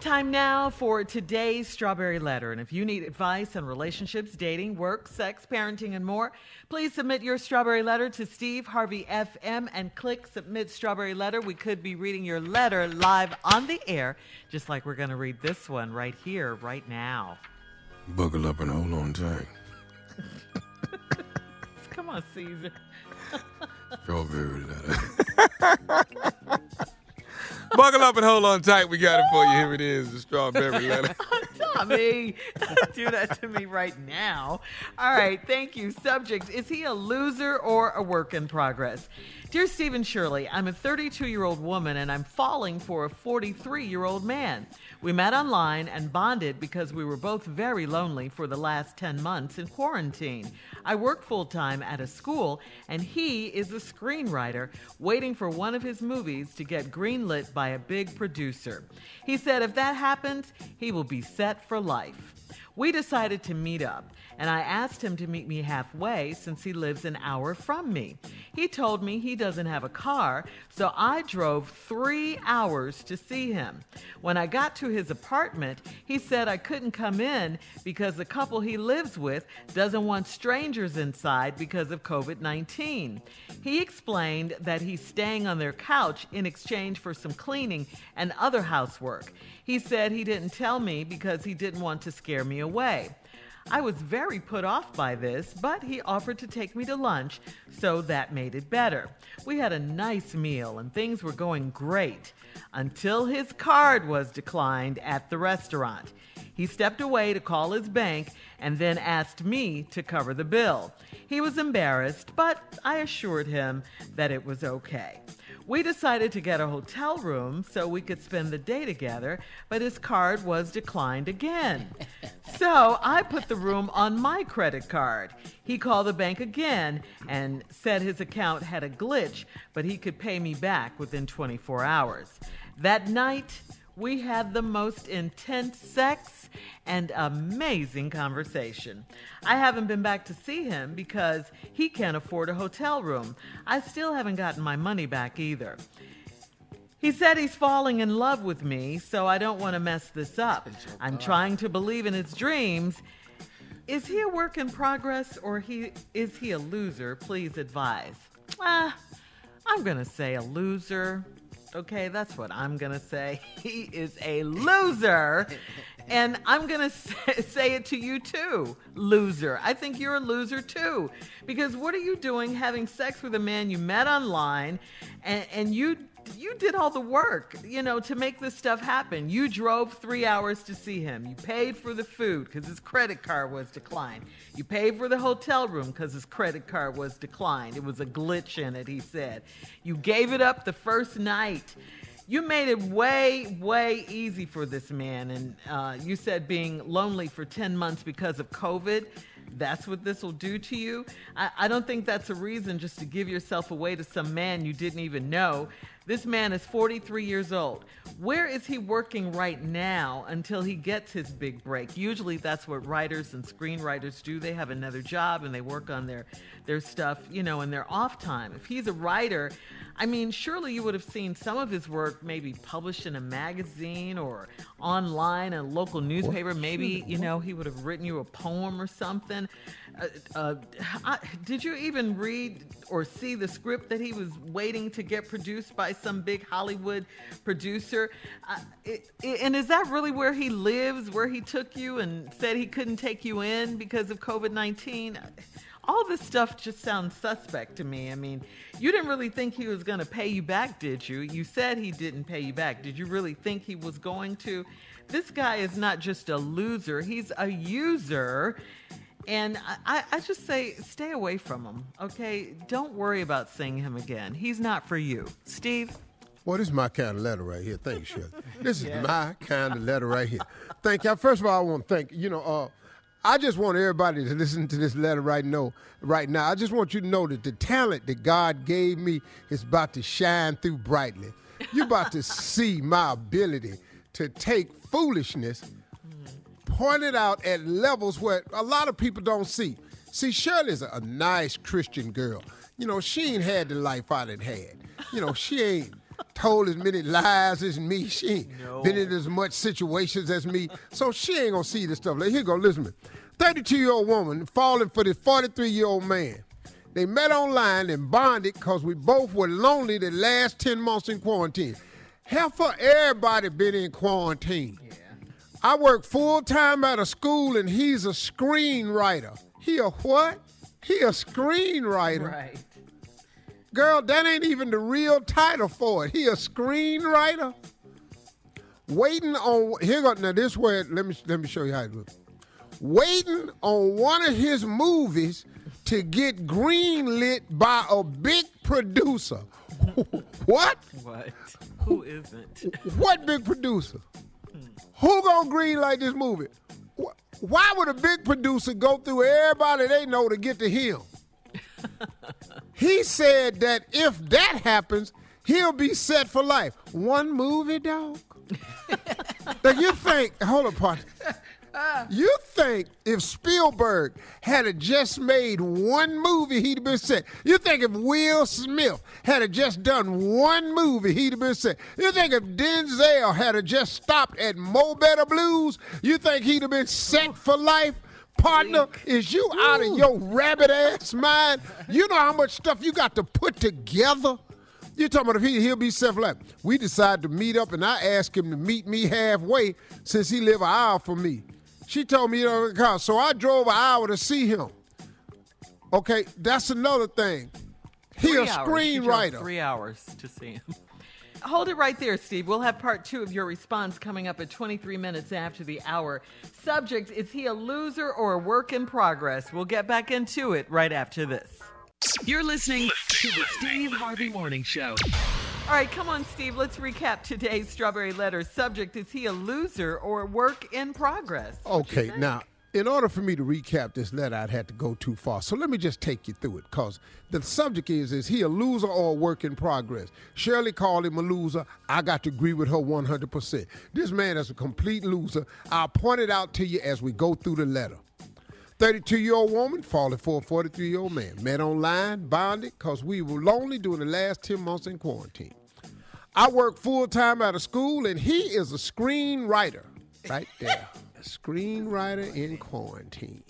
Time now for today's Strawberry Letter. And if you need advice on relationships, dating, work, sex, parenting, and more, please submit your Strawberry Letter to Steve Harvey FM and click Submit Strawberry Letter. We could be reading your letter live on the air, just like we're going to read this one right here, right now. Buckle up and hold on tight. Come on, Caesar. Strawberry letter. Buckle up and hold on tight. We got it for you. Here it is, the strawberry letter. Tommy, do that to me right now. All right, thank you. Subject Is he a loser or a work in progress? Dear Stephen Shirley, I'm a 32 year old woman and I'm falling for a 43 year old man. We met online and bonded because we were both very lonely for the last 10 months in quarantine. I work full time at a school, and he is a screenwriter waiting for one of his movies to get greenlit by a big producer. He said if that happens, he will be set for life. We decided to meet up, and I asked him to meet me halfway since he lives an hour from me. He told me he doesn't have a car, so I drove three hours to see him. When I got to his apartment, he said I couldn't come in because the couple he lives with doesn't want strangers inside because of COVID 19. He explained that he's staying on their couch in exchange for some cleaning and other housework. He said he didn't tell me because he didn't want to scare me away. I was very put off by this, but he offered to take me to lunch, so that made it better. We had a nice meal and things were going great until his card was declined at the restaurant. He stepped away to call his bank and then asked me to cover the bill. He was embarrassed, but I assured him that it was okay. We decided to get a hotel room so we could spend the day together, but his card was declined again. so I put the room on my credit card. He called the bank again and said his account had a glitch, but he could pay me back within 24 hours. That night, we had the most intense sex and amazing conversation. I haven't been back to see him because he can't afford a hotel room. I still haven't gotten my money back either. He said he's falling in love with me, so I don't want to mess this up. I'm trying to believe in his dreams. Is he a work in progress or he is he a loser? Please advise. Ah, I'm going to say a loser. Okay, that's what I'm going to say. He is a loser. And I'm going to say it to you too, loser. I think you're a loser too. Because what are you doing having sex with a man you met online and, and you you did all the work, you know, to make this stuff happen. You drove three hours to see him. You paid for the food because his credit card was declined. You paid for the hotel room because his credit card was declined. It was a glitch in it, he said. You gave it up the first night you made it way, way easy for this man. And uh, you said being lonely for 10 months because of COVID. That's what this will do to you. I, I don't think that's a reason just to give yourself away to some man you didn't even know. This man is 43 years old. Where is he working right now until he gets his big break? Usually that's what writers and screenwriters do. They have another job and they work on their their stuff, you know, in their off time. If he's a writer, I mean, surely you would have seen some of his work maybe published in a magazine or online, a local newspaper. Maybe, you know, he would have written you a poem or something. Uh, uh, I, did you even read or see the script that he was waiting to get produced by some big Hollywood producer? Uh, it, it, and is that really where he lives, where he took you and said he couldn't take you in because of COVID 19? All this stuff just sounds suspect to me. I mean, you didn't really think he was going to pay you back, did you? You said he didn't pay you back. Did you really think he was going to? This guy is not just a loser, he's a user. And I, I just say, stay away from him, okay? Don't worry about seeing him again. He's not for you. Steve? Well, this is my kind of letter right here. Thank you, Shirley. This is yeah. my kind of letter right here. Thank you. First of all, I want to thank, you know, uh, I just want everybody to listen to this letter right now. Right now, I just want you to know that the talent that God gave me is about to shine through brightly. You're about to see my ability to take foolishness, point it out at levels where a lot of people don't see. See, Shirley's a, a nice Christian girl. You know, she ain't had the life I done had. You know, she ain't told as many lies as me. She ain't No. been in as much situations as me. So she ain't gonna see this stuff. Like, here you go, listen to me. 32 year old woman falling for this 43 year old man. They met online and bonded because we both were lonely the last 10 months in quarantine. Hell for everybody been in quarantine. I work full time at a school and he's a screenwriter. He a what? He a screenwriter. Right. Girl, that ain't even the real title for it. He a screenwriter. Waiting on here go now this where let me let me show you how it looks. Waiting on one of his movies to get greenlit by a big producer. what? What? Who isn't? What big producer? Who gonna green like this movie? Why would a big producer go through everybody they know to get to him? he said that if that happens, he'll be set for life. One movie, dog. now you think? Hold on, partner. You think if Spielberg had just made one movie, he'd have been set. You think if Will Smith had just done one movie, he'd have been set. You think if Denzel had just stopped at Mo Better Blues, you think he'd have been set for life? Partner, is you out of your rabbit ass mind? You know how much stuff you got to put together? You talking about if he, he'll be self-reliant. We decided to meet up, and I asked him to meet me halfway since he live an hour from me. She told me, you know, the car. So I drove an hour to see him. Okay, that's another thing. He Three a hours. You drove screenwriter. Three hours to see him. Hold it right there, Steve. We'll have part two of your response coming up at 23 minutes after the hour. Subject Is he a loser or a work in progress? We'll get back into it right after this. You're listening to the Steve Harvey Morning Show. All right, come on, Steve. Let's recap today's Strawberry Letter. Subject Is he a loser or a work in progress? What Okay, now, in order for me to recap this letter, I'd have to go too far. So let me just take you through it, because the subject is, is he a loser or a work in progress? Shirley called him a loser. I got to agree with her 100%. This man is a complete loser. I'll point it out to you as we go through the letter. 32 year old woman falling for a 43 year old man. Met online, bonded, because we were lonely during the last 10 months in quarantine. I work full time out of school, and he is a screenwriter. Right there. A screenwriter in quarantine.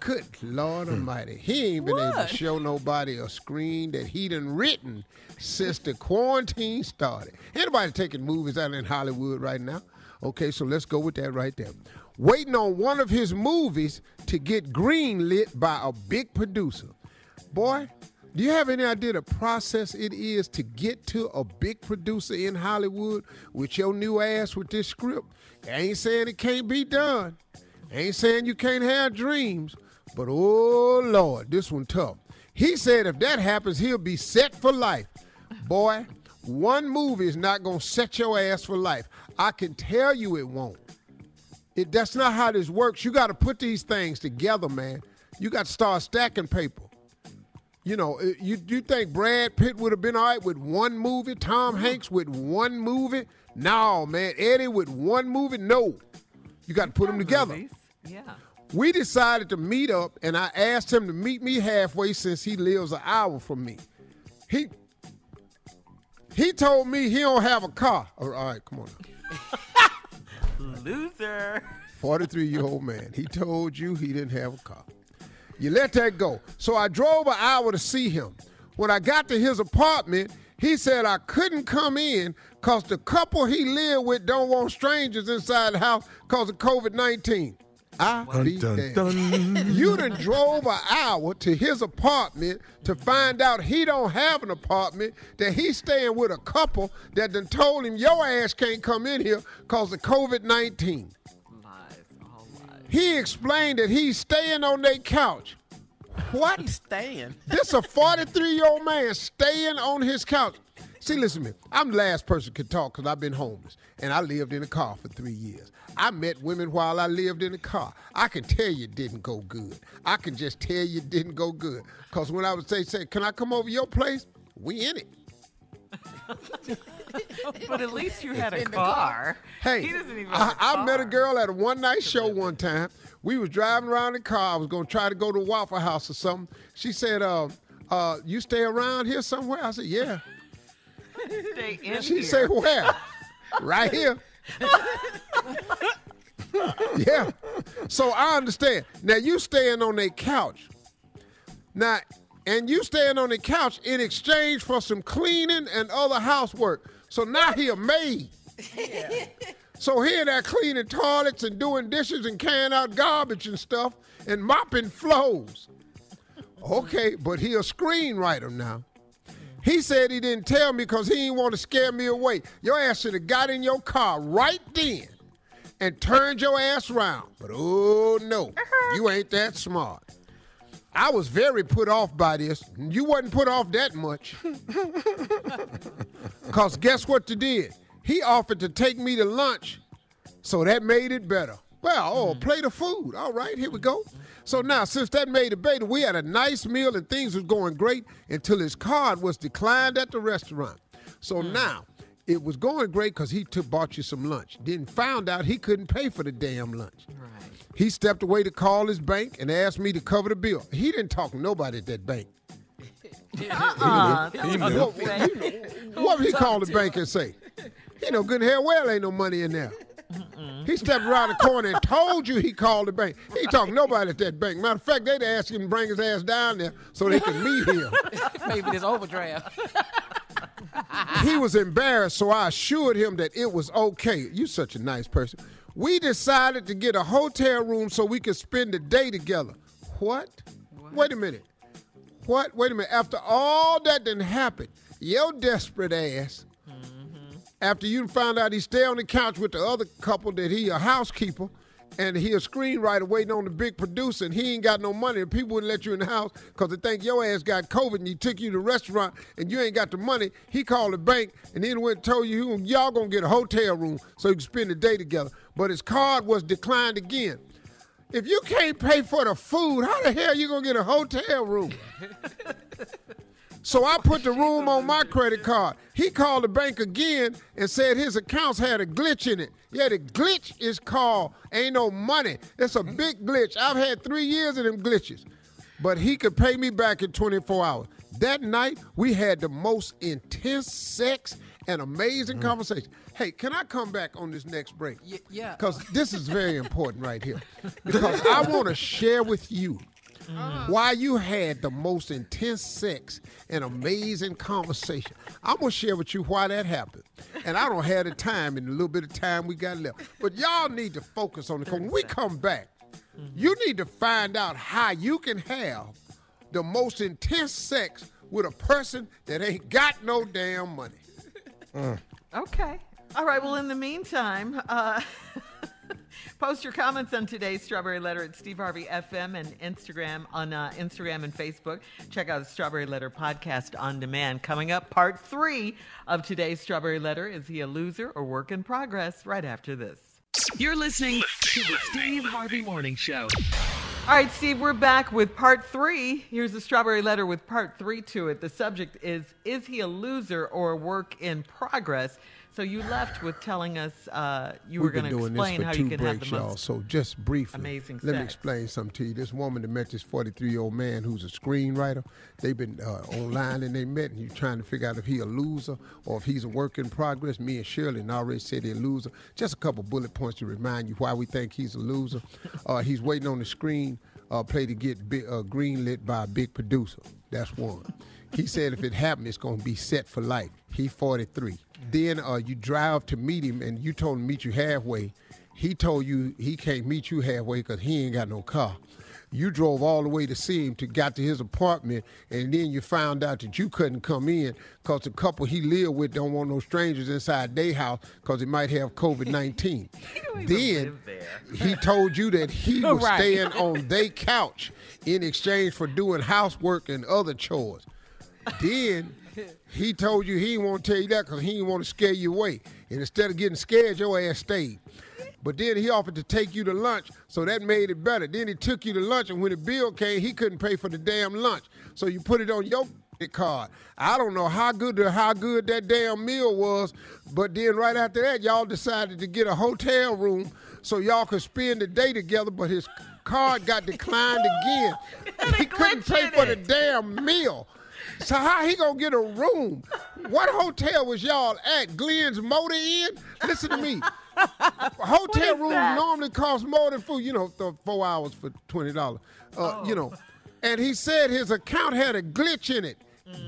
Good Lord hmm. Almighty. He ain't been able to show nobody a screen that he done written since the quarantine started. Anybody taking movies out in Hollywood right now? Okay, so let's go with that right there. Waiting on one of his movies to get greenlit by a big producer. Boy, do you have any idea the process it is to get to a big producer in Hollywood with your new ass with this script? I ain't saying it can't be done. I ain't saying you can't have dreams, but oh Lord, this one tough. He said if that happens, he'll be set for life. Boy, one movie is not gonna set your ass for life. I can tell you it won't. It, that's not how this works. You got to put these things together, man. You got to start stacking paper. You know, uh, you you think Brad Pitt would have been all right with one movie? Tom Hanks with one movie? No, man. Eddie with one movie? No. You got to put them together. Movies. Yeah. We decided to meet up, and I asked him to meet me halfway since he lives an hour from me. He he told me he don't have a car. All right, come on. Loser. 43 year old man. He told you he didn't have a car. You let that go. So I drove an hour to see him. When I got to his apartment, he said I couldn't come in because the couple he lived with don't want strangers inside the house because of COVID 19. I dun, dun, dun. You done drove an hour to his apartment to find out he don't have an apartment, that he's staying with a couple that done told him your ass can't come in here because of COVID-19 explained that he's staying on their couch. What? He's staying. This a 43 year old man staying on his couch. See, listen to me. I'm the last person can talk because I've been homeless and I lived in a car for three years. I met women while I lived in a car. I can tell you it didn't go good. I can just tell you it didn't go good. Because when I would say, say, can I come over your place? We in it. But at least you had a car. Hey, he doesn't even. I, have a I met a girl at a one night show one time. We was driving around in the car. I was gonna try to go to Waffle House or something. She said, uh, uh, "You stay around here somewhere?" I said, "Yeah." Stay in She here. say where? right here. yeah. So I understand. Now you staying on a couch. Now, and you staying on the couch in exchange for some cleaning and other housework. So now he a maid. So here they're cleaning toilets and doing dishes and carrying out garbage and stuff and mopping floors. Okay, but he a screenwriter now. He said he didn't tell me because he didn't want to scare me away. Your ass should have got in your car right then and turned your ass around. But oh no, you ain't that smart. I was very put off by this. You wasn't put off that much. Cause guess what you did? He offered to take me to lunch, so that made it better. Well, oh, a plate of food. All right, here we go. So now, since that made it better, we had a nice meal and things was going great until his card was declined at the restaurant. So mm. now it was going great because he took bought you some lunch. Then found out he couldn't pay for the damn lunch. Right. He stepped away to call his bank and asked me to cover the bill. He didn't talk to nobody at that bank. Uh-uh. He knew. What, what, what would he call the bank and say? He know good and hell well ain't no money in there. He stepped around the corner and told you he called the bank. He talked nobody at that bank. Matter of fact, they'd ask him to bring his ass down there so they could meet him. Maybe this overdraft. He was embarrassed, so I assured him that it was okay. You such a nice person. We decided to get a hotel room so we could spend the day together. What? Wait a minute. What? Wait a minute. After all that didn't happen, your desperate ass, mm-hmm. after you found out he stay on the couch with the other couple that he a housekeeper, and he a screenwriter waiting on the big producer, and he ain't got no money, and people wouldn't let you in the house because they think your ass got COVID, and he took you to the restaurant, and you ain't got the money. He called the bank, and then went and told you y'all gonna get a hotel room so you can spend the day together. But his card was declined again. If you can't pay for the food, how the hell you gonna get a hotel room? So I put the room on my credit card. He called the bank again and said his accounts had a glitch in it. Yeah, the glitch is called ain't no money. It's a big glitch. I've had three years of them glitches. But he could pay me back in 24 hours. That night, we had the most intense sex and amazing mm. conversation. Hey, can I come back on this next break? Y- yeah. Because this is very important right here. Because I want to share with you why you had the most intense sex and amazing conversation. I'm gonna share with you why that happened. And I don't have the time in the little bit of time we got left. But y'all need to focus on it. 'cause When we come back, you need to find out how you can have the most intense sex with a person that ain't got no damn money. Okay. All right. Well, in the meantime, uh, post your comments on today's Strawberry Letter at Steve Harvey FM and Instagram on uh, Instagram and Facebook. Check out the Strawberry Letter podcast on demand. Coming up, part three of today's Strawberry Letter. Is he a loser or work in progress? Right after this. You're listening to the Steve Harvey Morning Show. All right, Steve, we're back with part three. Here's the strawberry letter with part three to it. The subject is Is he a loser or a work in progress? So you left with telling us uh, you were We've been going to explain how you can have the most. So just briefly, amazing let me explain something to you. This woman that met this 43 year old man who's a screenwriter, they've been uh, online and they met, and you're trying to figure out if he a loser or if he's a work in progress. Me and Shirley already said he's a loser. Just a couple bullet points to remind you why we think he's a loser. Uh, he's waiting on the screen uh, play to get bi- uh, greenlit by a big producer. That's one. He said if it happened, it's going to be set for life. He 43. Then uh, you drive to meet him, and you told him to meet you halfway. He told you he can't meet you halfway because he ain't got no car. You drove all the way to see him to got to his apartment, and then you found out that you couldn't come in because the couple he lived with don't want no strangers inside their house because they might have COVID nineteen. then he told you that he was Right. staying on their couch in exchange for doing housework and other chores. Then he told you he didn't want to tell you that because he didn't want to scare you away. And instead of getting scared, your ass stayed. But then he offered to take you to lunch, so that made it better. Then he took you to lunch, and when the bill came, he couldn't pay for the damn lunch. So you put it on your card. I don't know how good how good that damn meal was, but then right after that, y'all decided to get a hotel room so y'all could spend the day together. But his card got declined again. He couldn't pay for the damn meal. So how he gonna get a room? What hotel was y'all at? Glenn's Motor Inn? Listen to me. Hotel rooms that? normally cost more than food. You know, four hours for twenty dollars. Uh, You know, and he said his account had a glitch in it.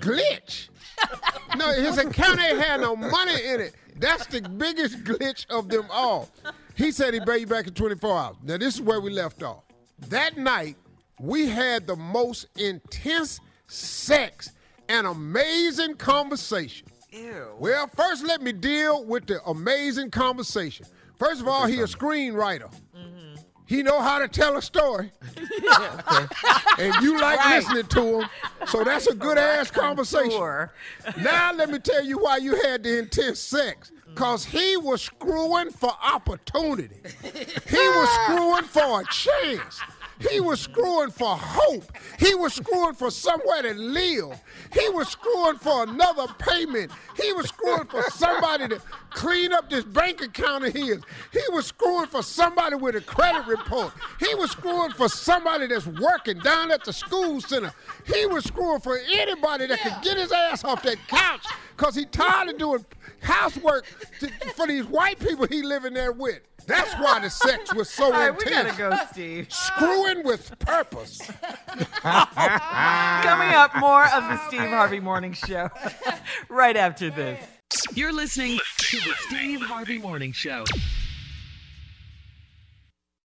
Glitch? no, his account ain't had no money in it. That's the biggest glitch of them all. He said he paid you back in 24 hours. Now, this is where we left off. That night, we had the most intense sex and amazing conversation. Ew. Well, first let me deal with the amazing conversation. First of all, he a screenwriter. Mm-hmm. He know how to tell a story. and you like Right. listening to him. So that's a good ass conversation. Sure. Now let me tell you why you had the intense sex. Mm. Cause he was screwing for opportunity. He was screwing for a chance. He was screwing for hope. He was screwing for somewhere to live. He was screwing for another payment. He was screwing for somebody to clean up this bank account of his. He was screwing for somebody with a credit report. He was screwing for somebody that's working down at the school center. He was screwing for anybody that could get his ass off that couch because he tired of doing housework to, for these white people he living there with. That's why the sex was so All right, we intense. gotta go, Steve. Screwing with purpose. Coming up, more of the Steve Harvey Morning Show right after this. You're listening to the Steve Harvey Morning Show.